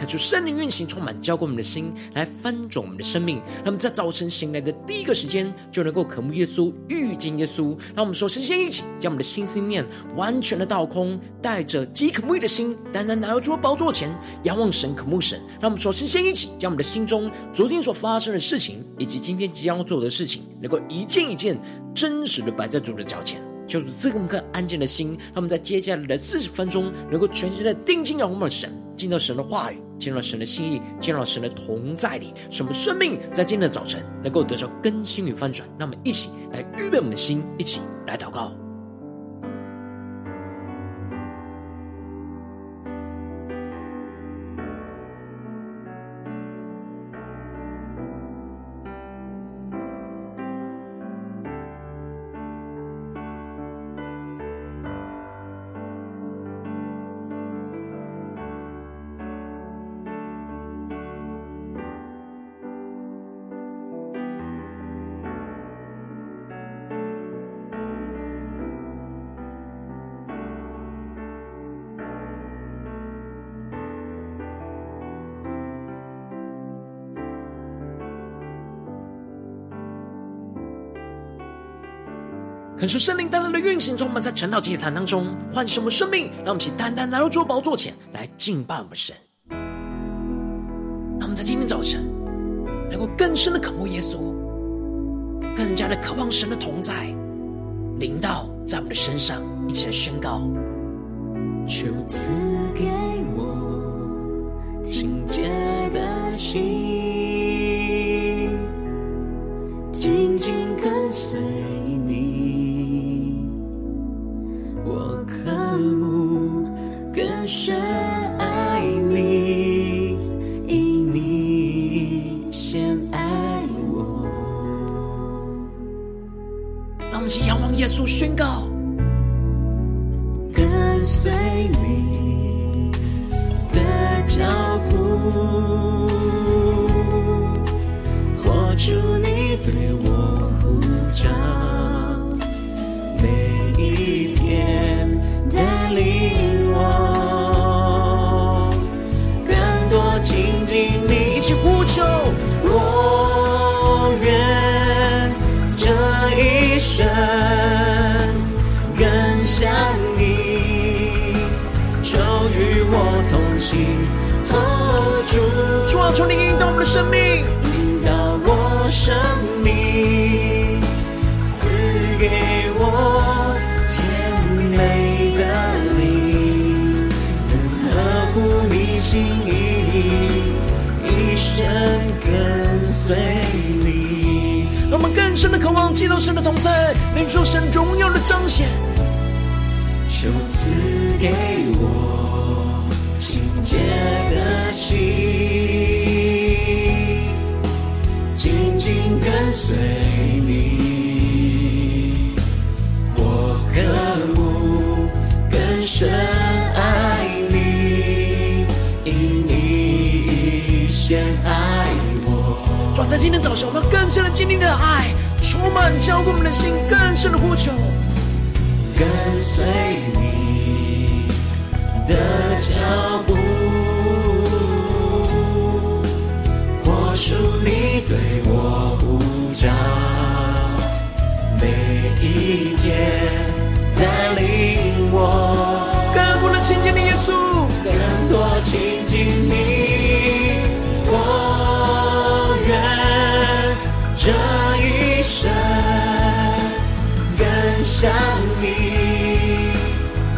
看出圣灵运行，充满浇灌我们的心，来翻转我们的生命。那么在早晨醒来的第一个时间，就能够渴慕耶稣、遇见耶稣。让我们说，先先一起将我们的心思念完全的倒空，带着饥渴慕义的心，单单来到主宝座前，仰望神、渴慕神。让我们说，先先一起将我们的心中昨天所发生的事情，以及今天即将要做的事情，能够一件一件真实的摆在主的脚前。求主赐给我们颗安静的心，让我们在接下来的四十分钟，能够全心的定睛仰望神，进到神的话语。进入到神的心意，进入到神的同在里，使我们生命在今天的早晨能够得到更新与翻转。那么一起来预备我们的心，一起来祷告。可是圣灵单单的运行，从我们在晨祷祭坛当中唤醒我们生命，让我们起单单来到主宝座前来敬拜我们神。让我们在今天早晨能够更深的渴慕耶稣，更加的渴望神的同在临到在我们的身上，一起来宣告：求赐给我清洁的心，神的同在，领受神荣耀的彰显。求赐给我清洁的心，紧紧跟随你，我渴慕更深。在今天早上，我们更深的经历的爱，充满浇灌我们的心，更深的呼求，跟随你的脚步，活出你对我呼召，每一天带领我，更多的亲近的耶稣，想你，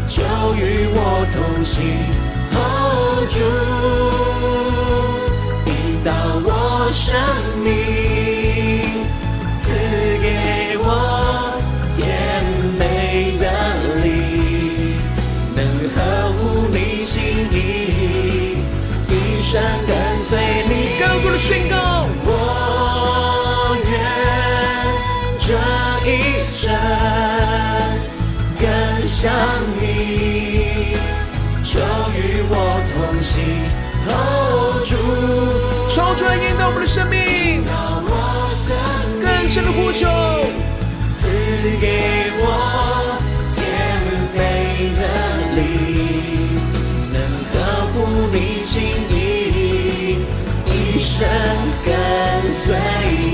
就与我同行。哦，主引导我生命，赐给我甜美的灵，能合乎你心意，一生跟随你。更多的宣告。想你，就与我同行，哦，主，超出来引导我们的生命，我更深的呼求，赐给我谦卑的灵，能呵护你心意，一生跟随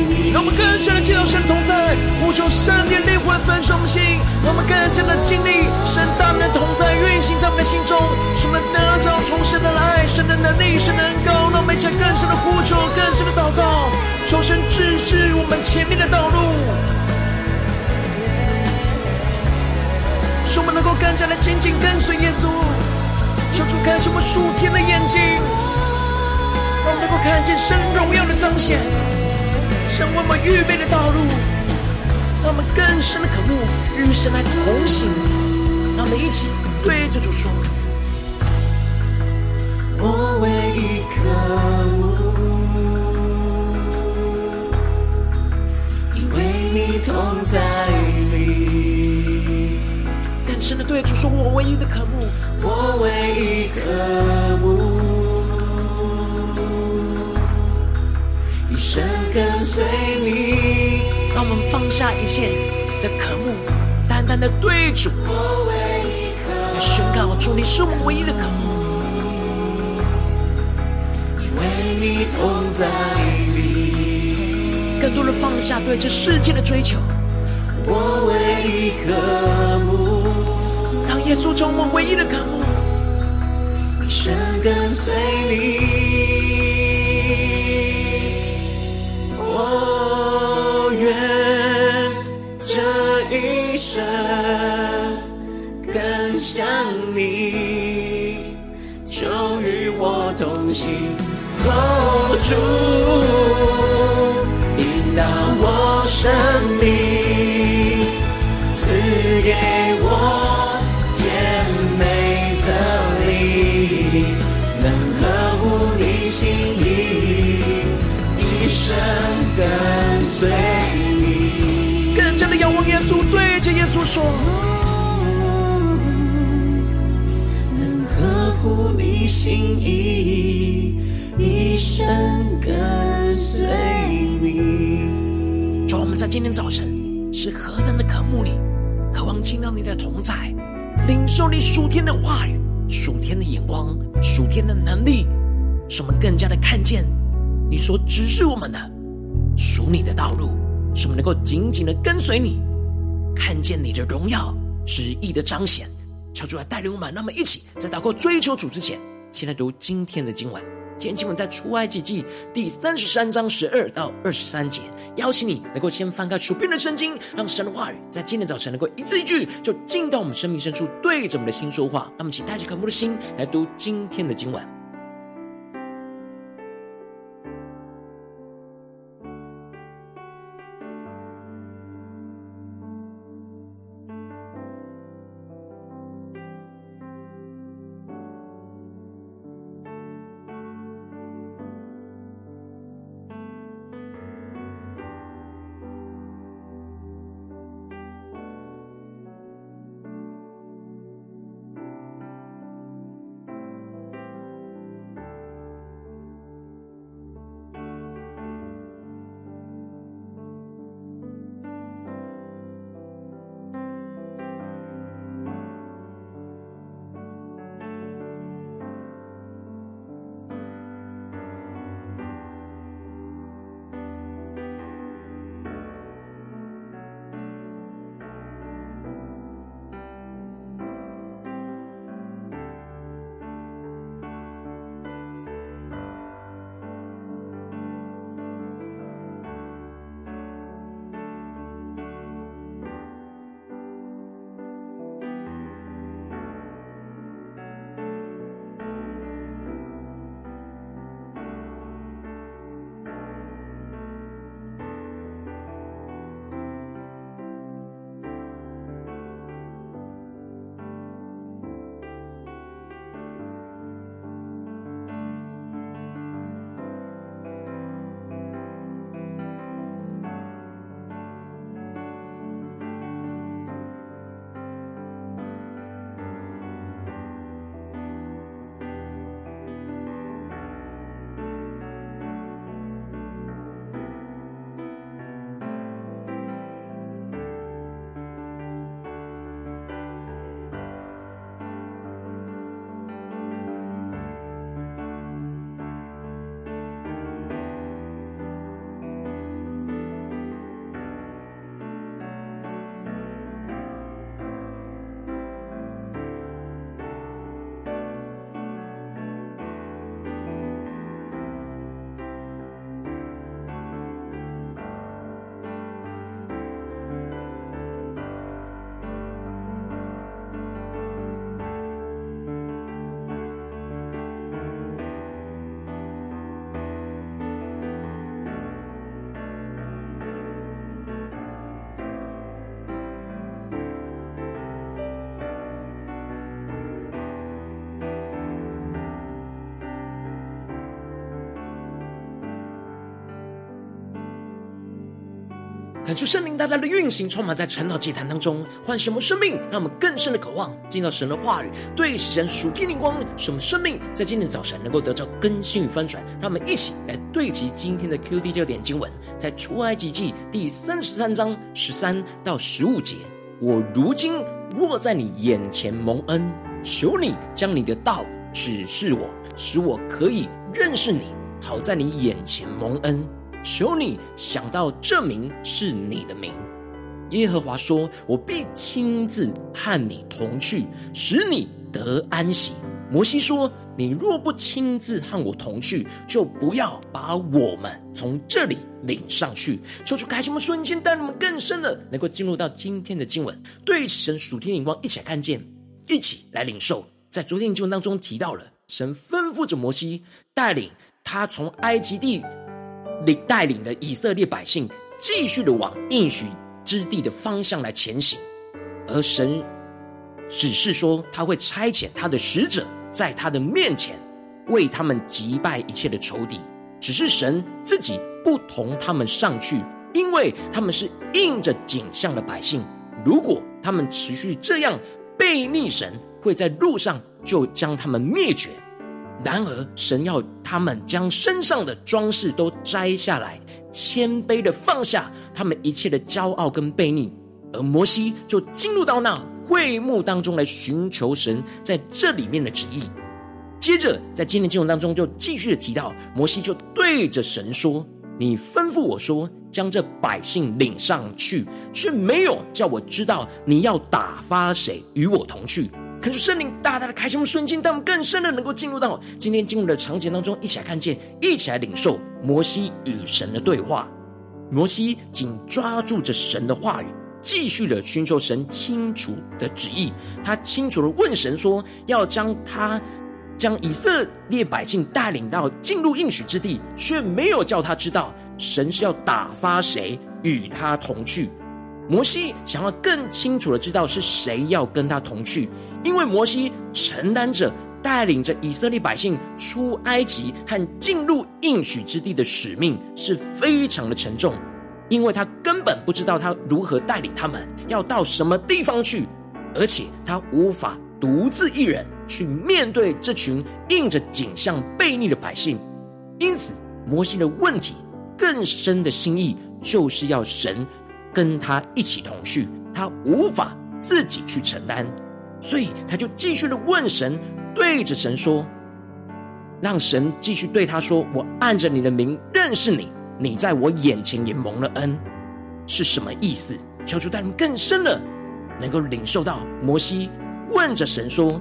你。让我们更深的进入神同在，呼求圣殿灵魂分松心，我们更加的经历神大能同在运行在我们心中，使我们得着从神的爱、神的能力、神的恩膏，让我们一起更深的呼求、更深的祷告，求神指示我们前面的道路，使我们能够更加的紧紧跟随耶稣，求主开启我们属天的眼睛，让我们能够看见神荣耀的彰显。神为我们预备的道路，让我们更深的渴慕与神来同行。让我们一起对着主说：“我唯一渴慕，因为你同在里。”更深的对主说：“我唯一的渴慕，我唯一渴慕。”一生跟随你，让我们放下一切的渴慕，单单的对主，来宣告主，你是我们唯一的渴慕，因为你同在里。更多的放下对这世界的追求，我唯一渴慕，让耶稣成为我唯一的渴慕，一生跟随你。心，哦，主心意，一生跟随你。”主，我们在今天早晨是何等的渴慕你，渴望进到你的同在，领受你属天的话语、属天的眼光、属天的能力，使我们更加的看见你所指示我们的。属你的道路，使我们能够紧紧的跟随你，看见你的荣耀、旨意的彰显。求主来带领我们，让我们一起在祷告追求主之前，先来读今天的经文。今天经文在出埃及记第三十三章十二到二十三节。邀请你能够先翻开手边的圣经，让神的话语在今天早晨能够一字一句就进到我们生命深处，对着我们的心说话。那么请带着渴慕的心来读今天的经文。感谢圣灵大大的运行，充满在晨祷祭坛当中，唤什么生命，让我们更深的渴望进到神的话语，对神属天灵光，什么生命在今天早晨能够得到更新与翻转。让我们一起来对齐今天的 QD 焦点经文，在出埃及记第三十三章十三到十五节。我如今若在你眼前蒙恩，求你将你的道指示我，使我可以认识你，好在你眼前蒙恩。求你想到这名是你的名，耶和华说：“我必亲自和你同去，使你得安息。”摩西说：“你若不亲自和我同去，就不要把我们从这里领上去。”求主开启我们瞬间，带领我们更深的能够进入到今天的经文，对神属天的眼光一起来看见，一起来领受。在昨天的经文当中提到了，神吩咐着摩西带领他从埃及地。领带领的以色列百姓继续的往应许之地的方向来前行，而神只是说他会差遣他的使者在他的面前为他们击败一切的仇敌，只是神自己不同他们上去，因为他们是应着景象的百姓，如果他们持续这样悖逆神，会在路上就将他们灭绝。然而，神要他们将身上的装饰都摘下来，谦卑的放下他们一切的骄傲跟悖逆。而摩西就进入到那会幕当中来寻求神在这里面的旨意。接着，在今天经文当中就继续的提到，摩西就对着神说：“你吩咐我说，将这百姓领上去，却没有叫我知道你要打发谁与我同去。”看出圣灵大大的开启我们瞬间，让我们更深的能够进入到今天进入的场景当中，一起来看见，一起来领受摩西与神的对话。摩西紧抓住着神的话语，继续的寻求神清楚的旨意。他清楚的问神说：“要将他将以色列百姓带领到进入应许之地，却没有叫他知道神是要打发谁与他同去。”摩西想要更清楚的知道是谁要跟他同去。因为摩西承担着带领着以色列百姓出埃及和进入应许之地的使命是非常的沉重，因为他根本不知道他如何带领他们要到什么地方去，而且他无法独自一人去面对这群应着景象悖逆的百姓，因此摩西的问题更深的心意就是要神跟他一起同去，他无法自己去承担。所以他就继续的问神，对着神说，让神继续对他说：“我按着你的名认识你，你在我眼前也蒙了恩，是什么意思？”求主带领更深的，能够领受到摩西问着神说：“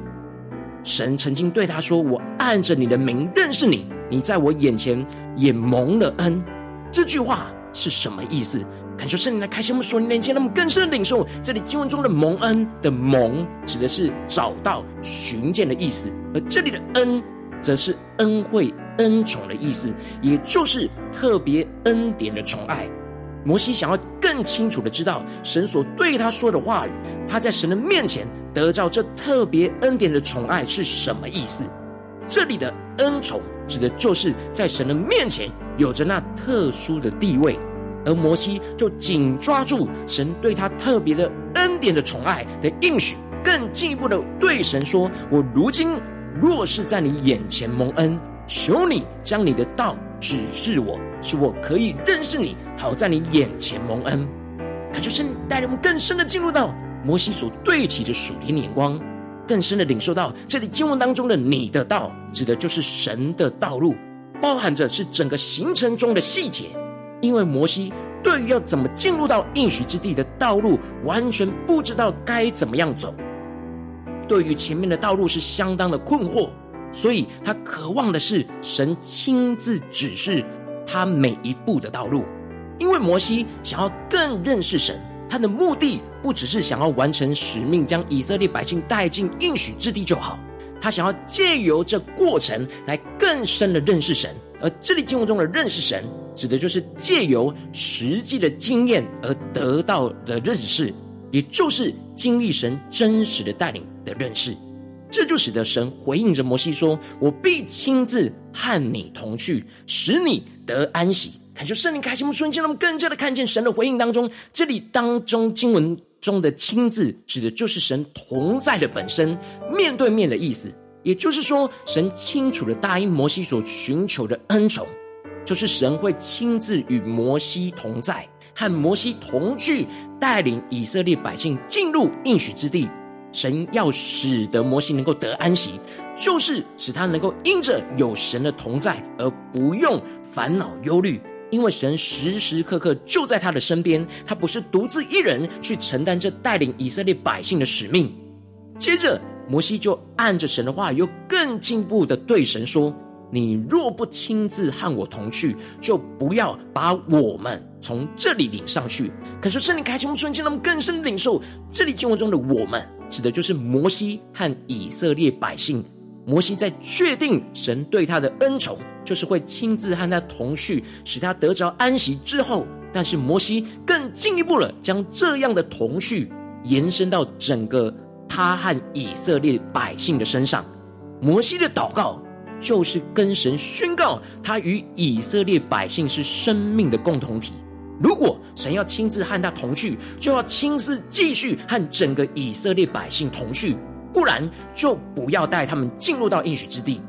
神曾经对他说：‘我按着你的名认识你，你在我眼前也蒙了恩。’这句话是什么意思？”感受圣灵的开启我们属灵眼睛，让我们更深的领受这里经文中的蒙恩的蒙，指的是找到、寻见的意思；而这里的恩，则是恩惠、恩宠的意思，也就是特别恩典的宠爱。摩西想要更清楚的知道神所对他说的话语，他在神的面前得到这特别恩典的宠爱是什么意思？这里的恩宠，指的就是在神的面前有着那特殊的地位。而摩西就紧抓住神对他特别的恩典的宠爱的应许，更进一步的对神说：“我如今若是在你眼前蒙恩，求你将你的道指示我，使我可以认识你，好在你眼前蒙恩。”他就是带领我们更深的进入到摩西所对齐的属天眼光，更深的领受到这里经文当中的“你的道”指的就是神的道路，包含着是整个行程中的细节。因为摩西对于要怎么进入到应许之地的道路，完全不知道该怎么样走，对于前面的道路是相当的困惑，所以他渴望的是神亲自指示他每一步的道路。因为摩西想要更认识神，他的目的不只是想要完成使命，将以色列百姓带进应许之地就好，他想要借由这过程来更深的认识神。而这里经文中的认识神，指的就是借由实际的经验而得到的认识，也就是经历神真实的带领的认识。这就使得神回应着摩西说：“我必亲自和你同去，使你得安息。”恳求圣灵开启我们瞬间，让我们更加的看见神的回应当中，这里当中经文中的“亲”自，指的就是神同在的本身，面对面的意思。也就是说，神清楚的答应摩西所寻求的恩宠，就是神会亲自与摩西同在，和摩西同去，带领以色列百姓进入应许之地。神要使得摩西能够得安息，就是使他能够因着有神的同在而不用烦恼忧虑，因为神时时刻刻就在他的身边，他不是独自一人去承担这带领以色列百姓的使命。接着，摩西就按着神的话，又更进步的对神说：“你若不亲自和我同去，就不要把我们从这里领上去。”可是圣灵开启我们瞬间，让我们更深的领受这里经文中的我们。指的就是摩西和以色列百姓。摩西在确定神对他的恩宠，就是会亲自和他同去，使他得着安息之后，但是摩西更进一步了，将这样的同去延伸到整个他和以色列百姓的身上。摩西的祷告就是跟神宣告，他与以色列百姓是生命的共同体。如果神要亲自和他同去，就要亲自继续和整个以色列百姓同去，不然就不要带他们进入到应许之地。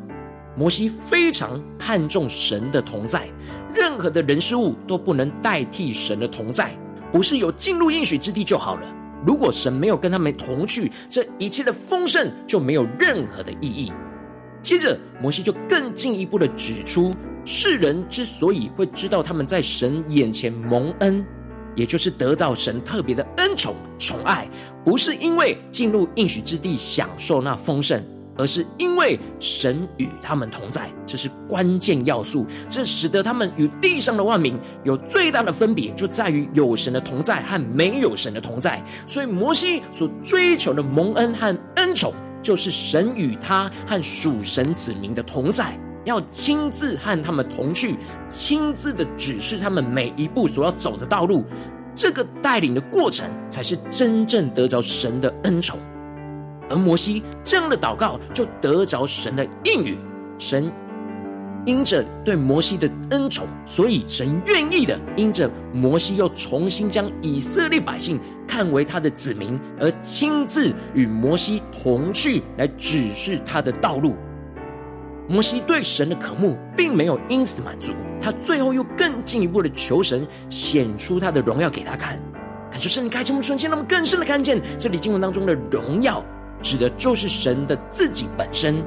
摩西非常看重神的同在，任何的人事物都不能代替神的同在，不是有进入应许之地就好了。如果神没有跟他们同去，这一切的丰盛就没有任何的意义。接着，摩西就更进一步的指出。世人之所以会知道他们在神眼前蒙恩，也就是得到神特别的恩宠宠爱，不是因为进入应许之地享受那丰盛，而是因为神与他们同在，这是关键要素。这使得他们与地上的万民有最大的分别，就在于有神的同在和没有神的同在。所以摩西所追求的蒙恩和恩宠，就是神与他和属神子民的同在。要亲自和他们同去，亲自的指示他们每一步所要走的道路，这个带领的过程才是真正得着神的恩宠。而摩西这样的祷告，就得着神的应允。神因着对摩西的恩宠，所以神愿意的因着摩西又重新将以色列百姓看为他的子民，而亲自与摩西同去，来指示他的道路。摩西对神的渴慕并没有因此满足，他最后又更进一步的求神显出他的荣耀给他看。感受圣灵开启我们瞬间，让我们更深的看见这里经文当中的荣耀，指的就是神的自己本身。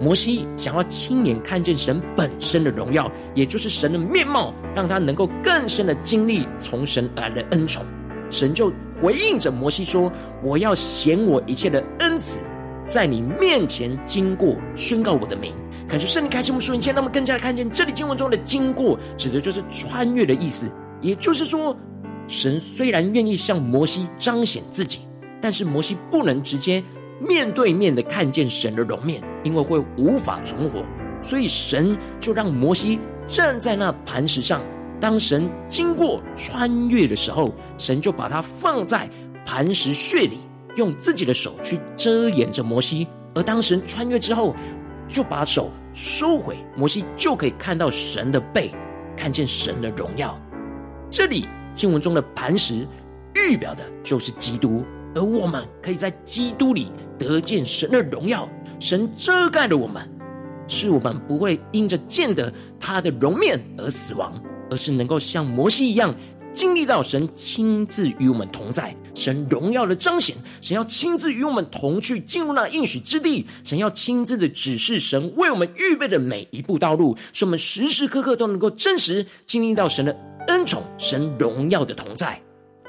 摩西想要亲眼看见神本身的荣耀，也就是神的面貌，让他能够更深的经历从神而来的恩宠。神就回应着摩西说：“我要显我一切的恩慈。”在你面前经过，宣告我的名，感谢圣灵开启我们属灵眼，让我们更加的看见这里经文中的“经过”指的就是穿越的意思。也就是说，神虽然愿意向摩西彰显自己，但是摩西不能直接面对面的看见神的容面，因为会无法存活。所以神就让摩西站在那磐石上，当神经过穿越的时候，神就把它放在磐石穴里。用自己的手去遮掩着摩西，而当神穿越之后，就把手收回，摩西就可以看到神的背，看见神的荣耀。这里经文中的磐石预表的就是基督，而我们可以在基督里得见神的荣耀。神遮盖了我们，是我们不会因着见得他的容面而死亡，而是能够像摩西一样。经历到神亲自与我们同在，神荣耀的彰显，神要亲自与我们同去进入那应许之地，神要亲自的指示神为我们预备的每一步道路，使我们时时刻刻都能够真实经历到神的恩宠、神荣耀的同在。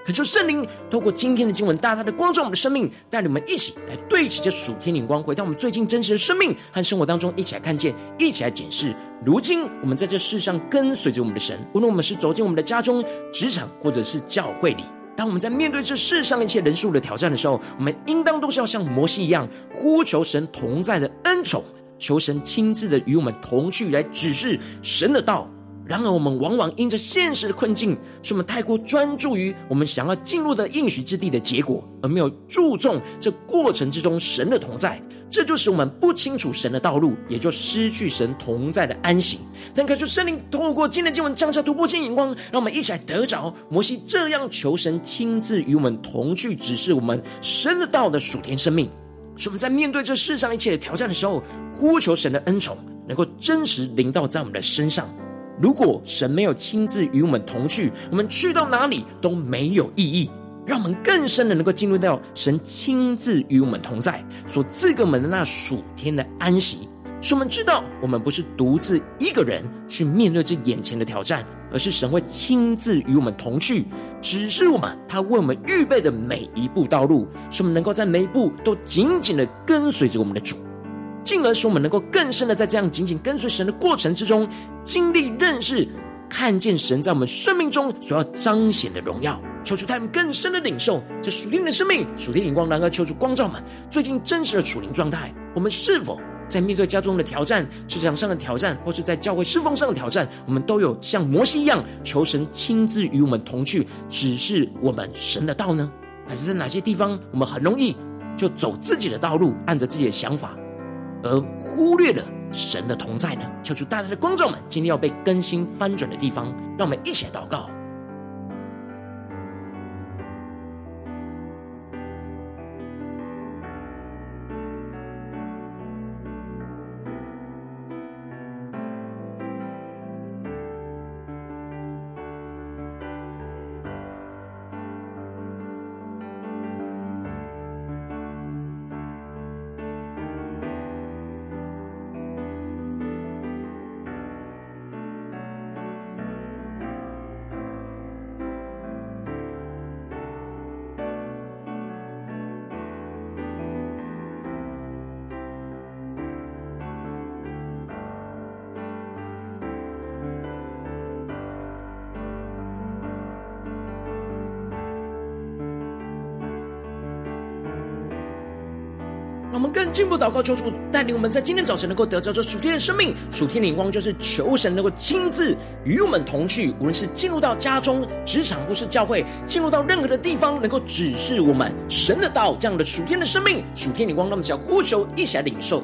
恳求圣灵透过今天的经文，大大的光照我们的生命，带领我们一起来对齐这属天灵光，回到我们最近真实的生命和生活当中，一起来看见，一起来检视。如今我们在这世上跟随着我们的神，无论我们是走进我们的家中、职场，或者是教会里，当我们在面对这世上一切人数的挑战的时候，我们应当都是要像摩西一样，呼求神同在的恩宠，求神亲自的与我们同去，来指示神的道。然而，我们往往因着现实的困境，使我们太过专注于我们想要进入的应许之地的结果，而没有注重这过程之中神的同在。这就使我们不清楚神的道路，也就失去神同在的安息。但可是圣灵透过今天的经文降下突破性眼光，让我们一起来得着摩西这样求神亲自与我们同去，指示我们神的道的属天生命。使我们在面对这世上一切的挑战的时候，呼求神的恩宠，能够真实临到在我们的身上。如果神没有亲自与我们同去，我们去到哪里都没有意义。让我们更深的能够进入到神亲自与我们同在所赐给我们的那属天的安息，使我们知道我们不是独自一个人去面对这眼前的挑战，而是神会亲自与我们同去，指示我们他为我们预备的每一步道路，使我们能够在每一步都紧紧的跟随着我们的主。进而使我们能够更深的在这样紧紧跟随神的过程之中，经历认识、看见神在我们生命中所要彰显的荣耀。求主他们更深的领受这属灵的生命、属天灵光，然后求主光照们最近真实的属灵状态。我们是否在面对家中的挑战、职场上的挑战，或是在教会侍奉上的挑战，我们都有像摩西一样求神亲自与我们同去，指示我们神的道呢？还是在哪些地方我们很容易就走自己的道路，按着自己的想法？而忽略了神的同在呢？求主大家的观众们，今天要被更新翻转的地方，让我们一起来祷告。让我们更进一步祷告，求主带领我们在今天早晨能够得着这属天的生命、属天的灵光，就是求神能够亲自与我们同去，无论是进入到家中、职场或是教会，进入到任何的地方，能够指示我们神的道，这样的属天的生命、属天的灵光，那么只要呼求，一起来领受。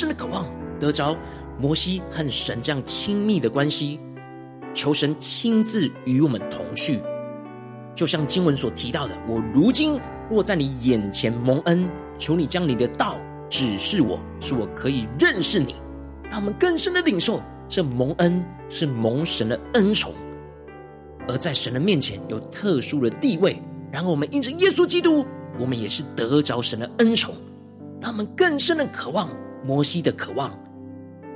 深的渴望得着摩西和神这样亲密的关系，求神亲自与我们同去，就像经文所提到的：“我如今若在你眼前蒙恩，求你将你的道指示我，使我可以认识你。”让我们更深的领受这蒙恩是蒙神的恩宠，而在神的面前有特殊的地位。然后我们因着耶稣基督，我们也是得着神的恩宠，让我们更深的渴望。摩西的渴望，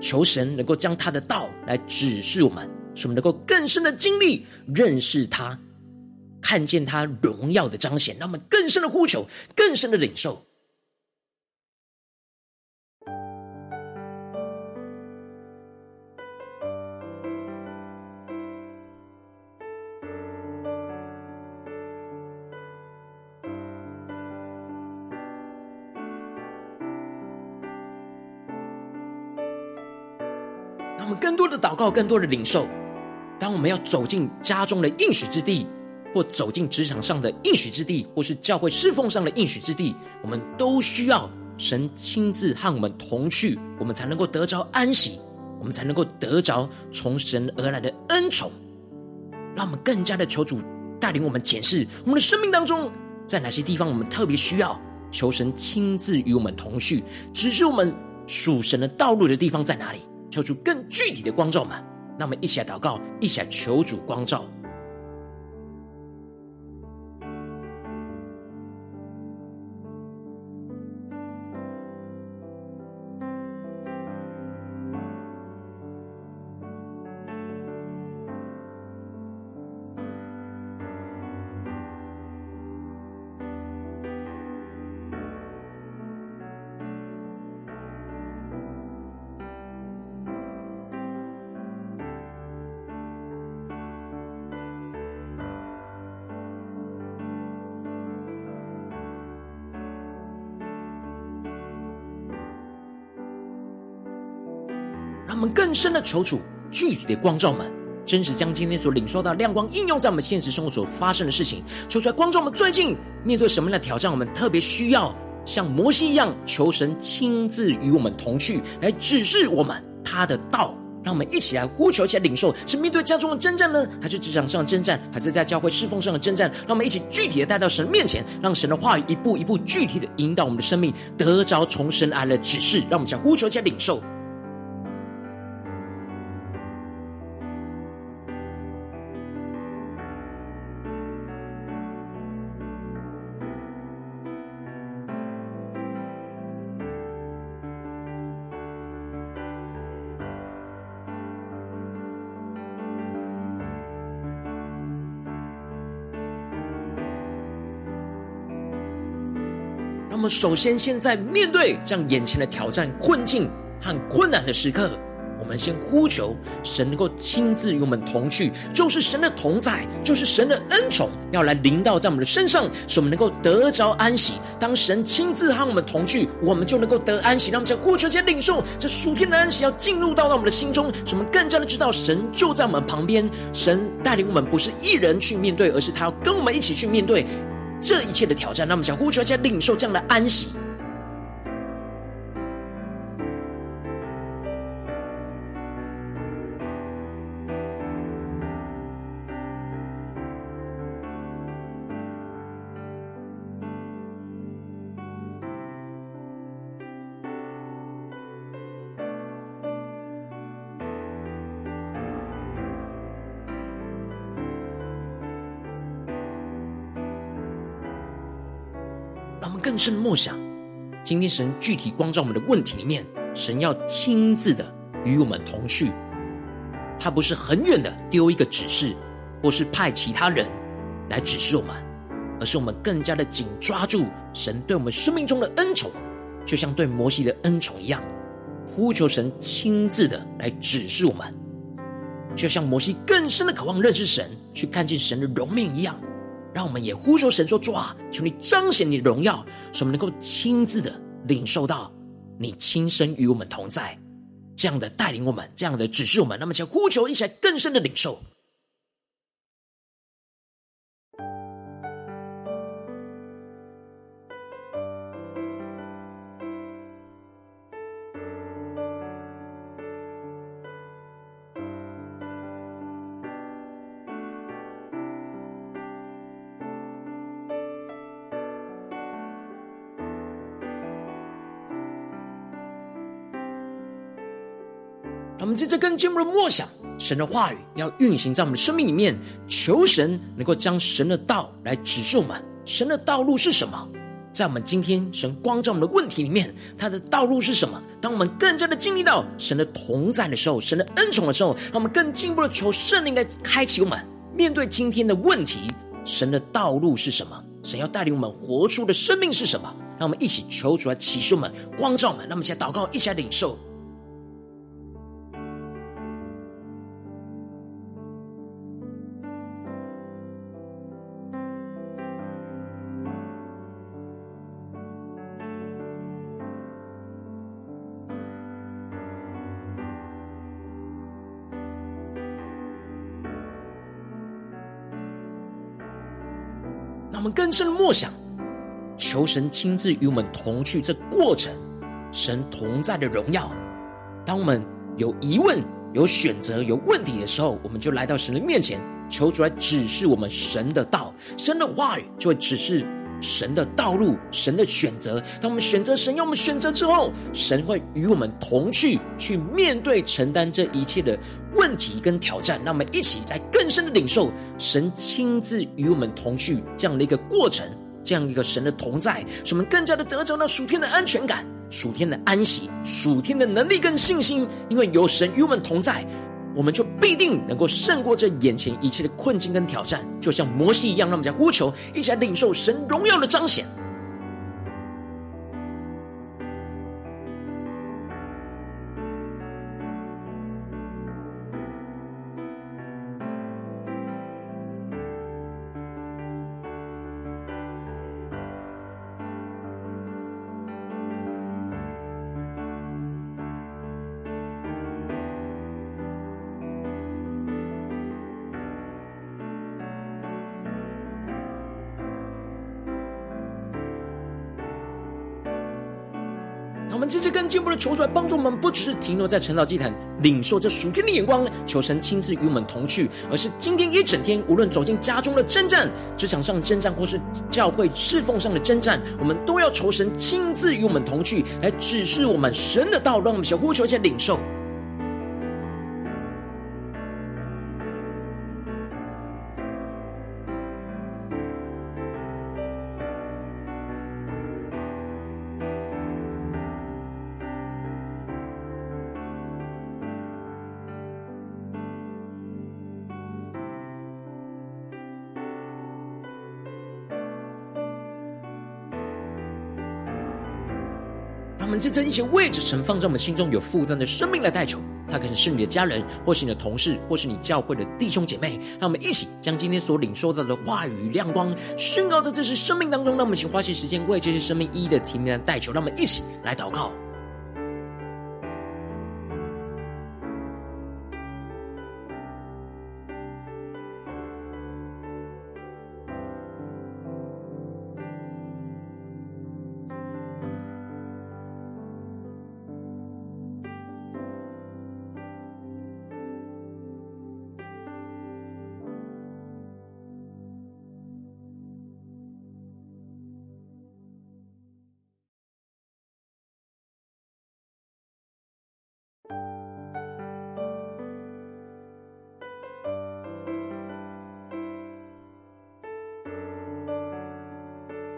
求神能够将他的道来指示我们，使我们能够更深的经历认识他，看见他荣耀的彰显，让我们更深的呼求，更深的领受。更多的祷告，更多的领受。当我们要走进家中的应许之地，或走进职场上的应许之地，或是教会侍奉上的应许之地，我们都需要神亲自和我们同去，我们才能够得着安息，我们才能够得着从神而来的恩宠。让我们更加的求主带领我们检视我们的生命当中，在哪些地方我们特别需要求神亲自与我们同去，指示我们属神的道路的地方在哪里。求出更具体的光照们，那我们一起来祷告，一起来求主光照。让我们更深的求主具体的光照们，真实将今天所领受到亮光应用在我们现实生活所发生的事情，求出来光照我们。最近面对什么样的挑战，我们特别需要像摩西一样，求神亲自与我们同去，来指示我们他的道。让我们一起来呼求，一起来领受，是面对家中的征战呢，还是职场上的征战，还是在教会侍奉上的征战？让我们一起具体的带到神面前，让神的话语一步一步具体的引导我们的生命，得着从神来的指示。让我们想呼求，一起来领受。们首先，现在面对这样眼前的挑战、困境和困难的时刻，我们先呼求神能够亲自与我们同去，就是神的同在，就是神的恩宠要来临到在我们的身上，使我们能够得着安息。当神亲自和我们同去，我们就能够得安息。让我们在呼求间领受这属天的安息，要进入到到我们的心中，使我们更加的知道神就在我们旁边，神带领我们不是一人去面对，而是他要跟我们一起去面对。这一切的挑战，那么想呼求一下，领受这样的安息。深的默想，今天神具体光照我们的问题里面，神要亲自的与我们同去，他不是很远的丢一个指示，或是派其他人来指示我们，而是我们更加的紧抓住神对我们生命中的恩宠，就像对摩西的恩宠一样，呼求神亲自的来指示我们，就像摩西更深的渴望认识神，去看见神的荣面一样。让我们也呼求神说：“主啊，求你彰显你的荣耀，使我们能够亲自的领受到你亲身与我们同在，这样的带领我们，这样的指示我们。那么，请呼求一起来更深的领受。”们接着更进一步的默想神的话语，要运行在我们的生命里面，求神能够将神的道来指示我们。神的道路是什么？在我们今天神光照我们的问题里面，他的道路是什么？当我们更加的经历到神的同在的时候，神的恩宠的时候，让我们更进一步的求圣灵来开启我们，面对今天的问题，神的道路是什么？神要带领我们活出的生命是什么？让我们一起求主来启示我们，光照我们。让我们一起来祷告，一起来领受。我们更深的默想，求神亲自与我们同去。这过程，神同在的荣耀。当我们有疑问、有选择、有问题的时候，我们就来到神的面前，求主来指示我们神的道。神的话语就会指示神的道路、神的选择。当我们选择神要我们选择之后，神会与我们同去，去面对、承担这一切的问题跟挑战，让我们一起来更深的领受神亲自与我们同去这样的一个过程，这样一个神的同在，使我们更加的得着到属天的安全感、属天的安息、属天的能力跟信心。因为有神与我们同在，我们就必定能够胜过这眼前一切的困境跟挑战，就像摩西一样，让我们在呼求，一起来领受神荣耀的彰显。我们这次更进一步的求出来帮助我们，不只是停留在晨祷祭坛领受这属天的眼光，求神亲自与我们同去，而是今天一整天，无论走进家中的征战、职场上征战，或是教会侍奉上的征战，我们都要求神亲自与我们同去，来指示我们神的道，让我们小呼求，先领受。在这一些位置，神放在我们心中有负担的生命来代求，他可能是你的家人，或是你的同事，或是你教会的弟兄姐妹。让我们一起将今天所领受到的话语亮光宣告在这些生命当中。让我们一起花些时间为这些生命一一的提名来代求。让我们一起来祷告。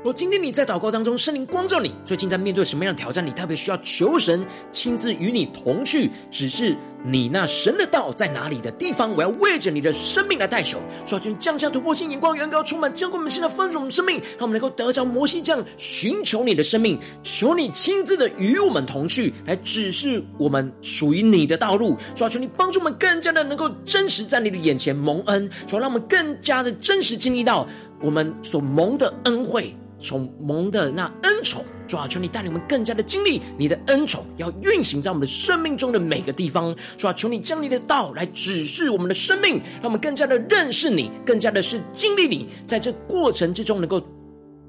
若今天你在祷告当中，圣灵光照你，最近在面对什么样的挑战？你特别需要求神亲自与你同去，只是你那神的道在哪里的地方。我要为着你的生命来代求，求主降下突破性眼光，远高充满，将我们现在丰盛我们生命，让我们能够得着摩西这样寻求你的生命，求你亲自的与我们同去，来指示我们属于你的道路。求求你帮助我们更加的能够真实在你的眼前蒙恩，求让我们更加的真实经历到我们所蒙的恩惠。从蒙的那恩宠，主啊，求你带领我们更加的经历你的恩宠，要运行在我们的生命中的每个地方。主啊，求你将你的道来指示我们的生命，让我们更加的认识你，更加的是经历你，在这过程之中能够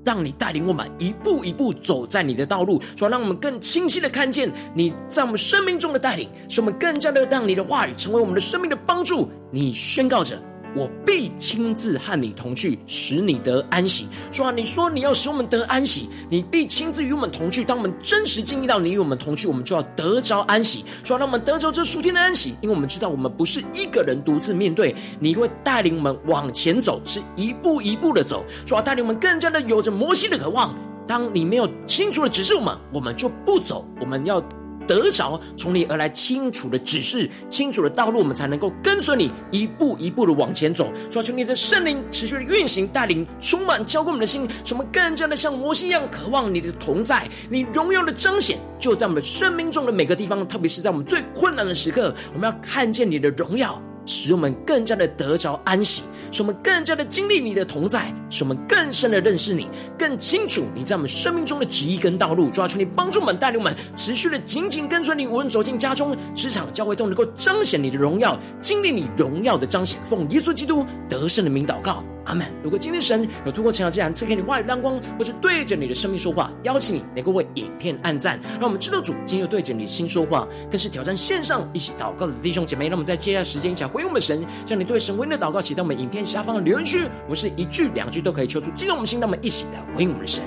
让你带领我们一步一步走在你的道路。主要，让我们更清晰的看见你在我们生命中的带领，使我们更加的让你的话语成为我们的生命的帮助。你宣告着。我必亲自和你同去，使你得安息。主啊，你说你要使我们得安息，你必亲自与我们同去。当我们真实经历到你与我们同去，我们就要得着安息。主啊，让我们得着这属天的安息，因为我们知道我们不是一个人独自面对，你会带领我们往前走，是一步一步的走。主啊，带领我们更加的有着摩西的渴望。当你没有清楚的指示我们，我们就不走。我们要。得着从你而来清楚的指示，清楚的道路，我们才能够跟随你一步一步的往前走。求求你的圣灵持续的运行带领，充满浇灌我们的心，使我们更加的像摩西一样渴望你的同在，你荣耀的彰显就在我们生命中的每个地方，特别是在我们最困难的时刻，我们要看见你的荣耀。使我们更加的得着安息，使我们更加的经历你的同在，使我们更深的认识你，更清楚你在我们生命中的旨意跟道路。主啊，求你帮助我们，带领我们持续的紧紧跟随你，无论走进家中、职场、教会，都能够彰显你的荣耀，经历你荣耀的彰显。奉耶稣基督得胜的名祷告。阿门。如果今天神有通过晨祷祭坛赐给你话语亮光，或是对着你的生命说话，邀请你能够为影片按赞，让我们知道主今天又对着你的心说话，更是挑战线上一起祷告的弟兄姐妹。让我们在接下来时间一起来回应我们神，将你对神回应的祷告写在我们影片下方的留言区，我们是一句两句都可以求助激动我们心，那么一起来回应我们的神。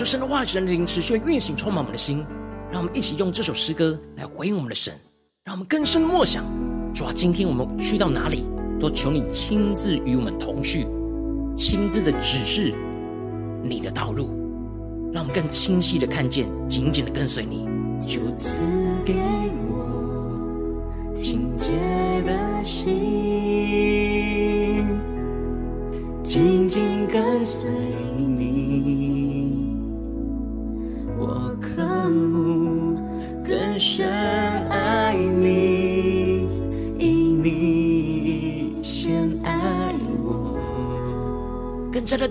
就神的话语、神的灵持续运行，充满我们的心。让我们一起用这首诗歌来回应我们的神，让我们更深的默想。主啊，今天我们去到哪里，都求你亲自与我们同去，亲自的指示你的道路，让我们更清晰的看见，紧紧的跟随你。就赐给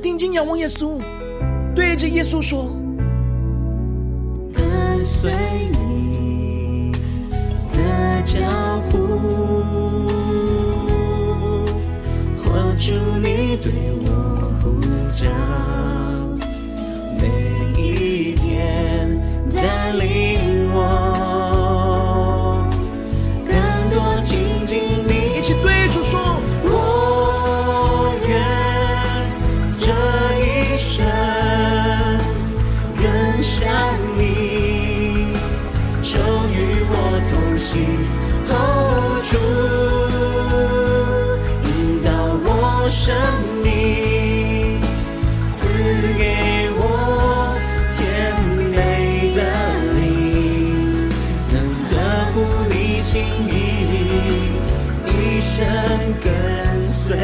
定睛仰望耶稣，对着耶稣说：“跟随你的脚厚主引导我生命，赐给我甜美的灵，能呵护你心意，一生跟随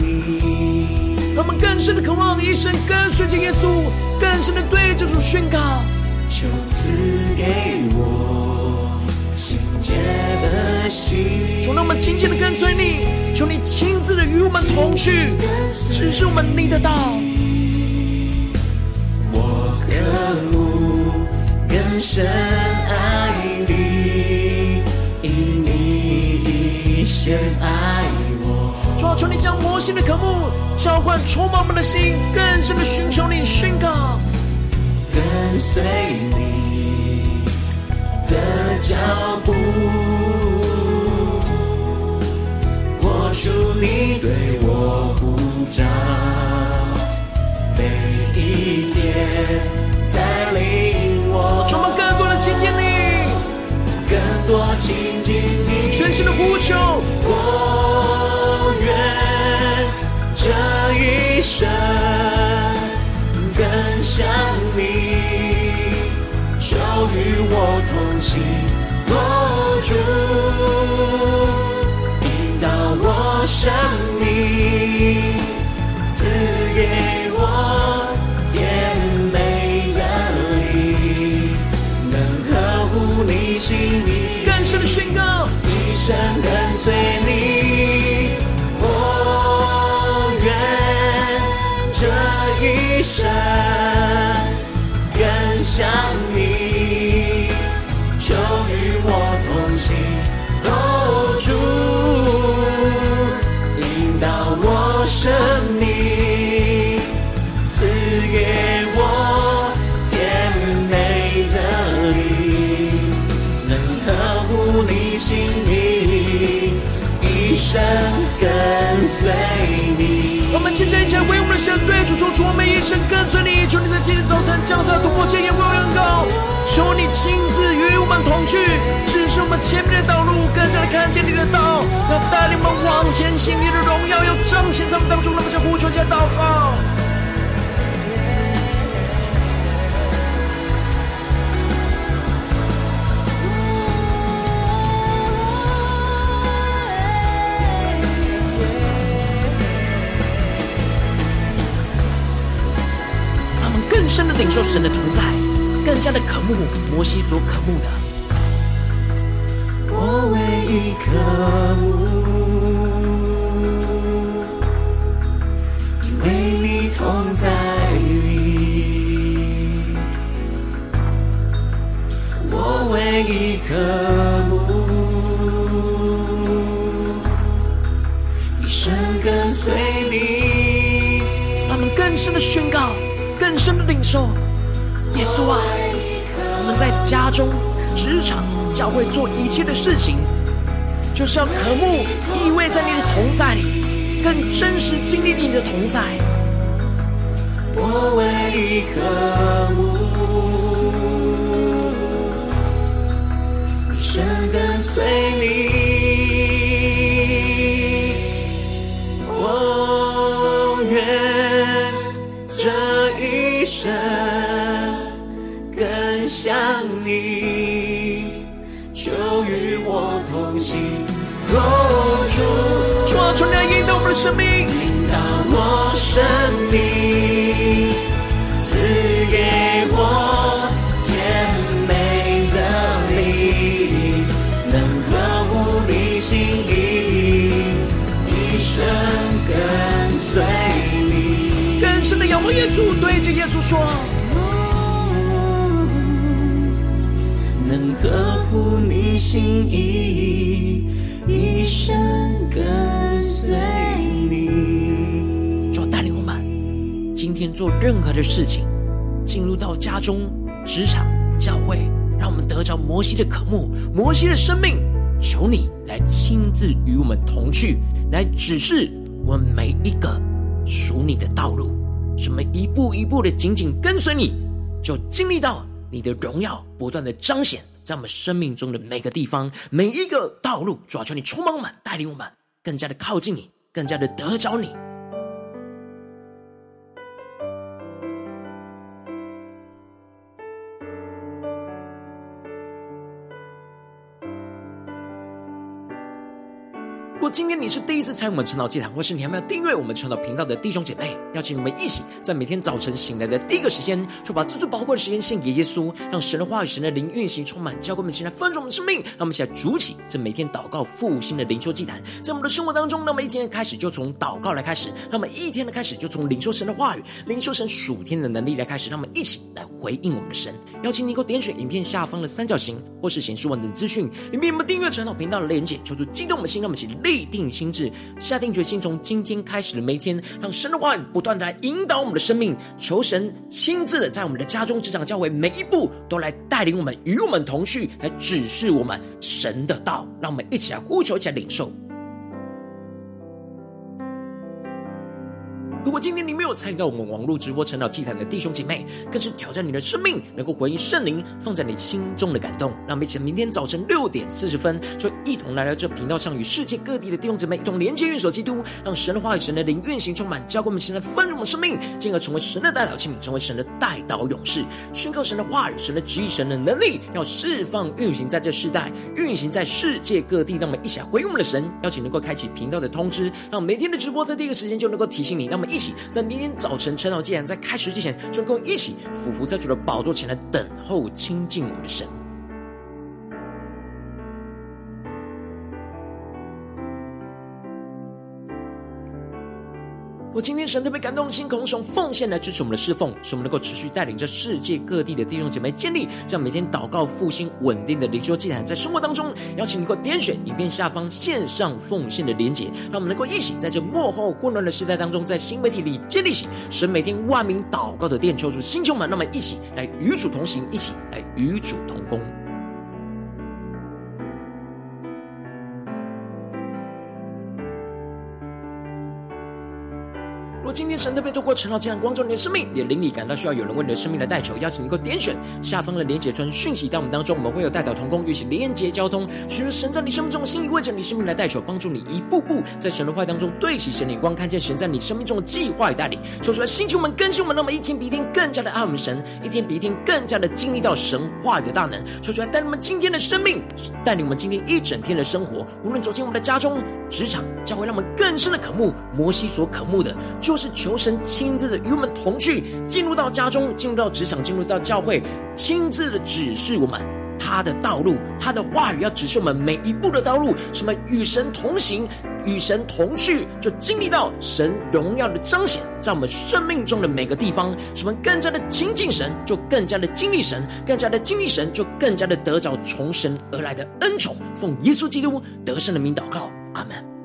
你。让我们更深的渴望，一生跟随着耶稣，更深的对这主宣告，求赐给我。亲切的心，求让我们紧紧的跟随你，求你亲自的与我们同去，指示我们你的道。我渴慕更深爱你，因你先爱我。主啊，求你将魔性的渴慕浇灌充满我们的心，更深的寻求你，宣告跟随你。脚步，活出你对我呼召，每一天带领我，充满更多的亲近你，更多亲近你，全新的呼求，我愿这一生更像你。就与我同行，哦，主引导我向你，赐给我甜美的你，能呵护你心意，更深的宣告，一生跟随你，对主说：主，我们一生跟随你。求你在今天早晨降下突破性眼光恩膏，求你亲自与我们同去，指示我们前面的道路，更加的看见你的道，要带领我们往前行。你的荣耀要彰显在我们当中。那么，想呼求，加祷告。领受神的同在，更加的渴慕摩西所渴慕的。我唯一渴慕，因为你同在里。我唯一渴慕，一生跟随你。让我们更深的宣告。更深的领受，耶稣啊，我们在家中、职场、教会做一切的事情，就是要渴慕依偎在你的同在里，更真实经历你的同在。我唯一渴慕，一生跟随你。生更像你，就与我同行。哦，主，主啊，求你引导我们的生命，引导我生命，仰望耶稣，对着耶稣说：能呵护你心意，一生跟随你。主带领我们今天做任何的事情，进入到家中、职场、教会，让我们得着摩西的渴慕，摩西的生命。求你来亲自与我们同去，来指示我们每一个属你的道路，什么一步一步的紧紧跟随你，就经历到你的荣耀不断的彰显在我们生命中的每个地方，每一个道路。主啊，求你充满我们，带领我们更加的靠近你，更加的得着你。今天你是第一次参与我们晨祷祭坛，或是你还没有订阅我们晨祷频道的弟兄姐妹，邀请你们一起在每天早晨醒来的第一个时间，就把最最宝贵的时间献给耶稣，让神的话语、神的灵运行充满，教灌我们，现在丰盛我们的生命。让我们一起来主起这每天祷告复兴的灵修祭坛，在我们的生活当中，让我们一天的开始就从祷告来开始，让我们一天的开始就从领受神的话语、领受神属天的能力来开始，让我们一起来回应我们的神。邀请你给我点选影片下方的三角形，或是显示完整资讯里面有没有订阅晨祷频道的连结，求主激动我们的心，让我们一起立定心智。下定决心，从今天开始的每一天，让神的话语不断的来引导我们的生命，求神亲自的在我们的家中、职场、教会每一步都来带领我们，与我们同去，来指示我们神的道，让我们一起来呼求，一起来领受。如果今天有参与到我们网络直播晨祷祭坛的弟兄姐妹，更是挑战你的生命，能够回应圣灵放在你心中的感动。让我们一起明天早晨六点四十分，就一同来到这频道上，与世界各地的弟兄姐妹一同连接、运所基督，让神的话语、神的灵运行充满，教灌我们现在丰盛的生命，进而成为神的代祷器皿，成为神的代祷勇士，宣告神的话语、神的旨意、神的能力，要释放运行在这世代，运行在世界各地。让我们一起来回应我们的神，邀请能够开启频道的通知，让每天的直播在第一个时间就能够提醒你。让我们一起在明天早晨陈老既然在开始之前，就跟我一起俯伏在主的宝座前来等候亲近我们的神。我今天神特别感动的心，空从奉献来支持我们的侍奉，使我们能够持续带领着世界各地的弟兄姐妹建立这样每天祷告复兴稳定的灵修祭坛，在生活当中，邀请你能够点选影片下方线上奉献的连结，让我们能够一起在这幕后混乱的时代当中，在新媒体里建立起神每天万名祷告的殿，求主星球们，那么一起来与主同行，一起来与主同工。神特别透过晨祷这样光照你的生命，你的灵里感到需要有人为你的生命来代求，邀请你能够点选下方的连结传讯息到我们当中，我们会有代祷同工，与其连结交通，寻求神在你生命中的心意，为着你生命来代求，帮助你一步步在神的话当中对齐神的光，看见神在你生命中的计划与带领。说出来，星球们更新我们，那么一天比一天更加的爱我们神，一天比一天更加的经历到神话语的大能。说出来，带领我们今天的生命，带领我们今天一整天的生活，无论走进我们的家中、职场，将会让我们更深的渴慕摩西所渴慕的，就是求神亲自的与我们同去，进入到家中，进入到职场，进入到教会，亲自的指示我们他的道路，他的话语要指示我们每一步的道路。什么与神同行，与神同去，就经历到神荣耀的彰显，在我们生命中的每个地方。什么更加的亲近神，就更加的经历神，更加的经历神，就更加的得着从神而来的恩宠。奉耶稣基督得胜的名祷告，阿门。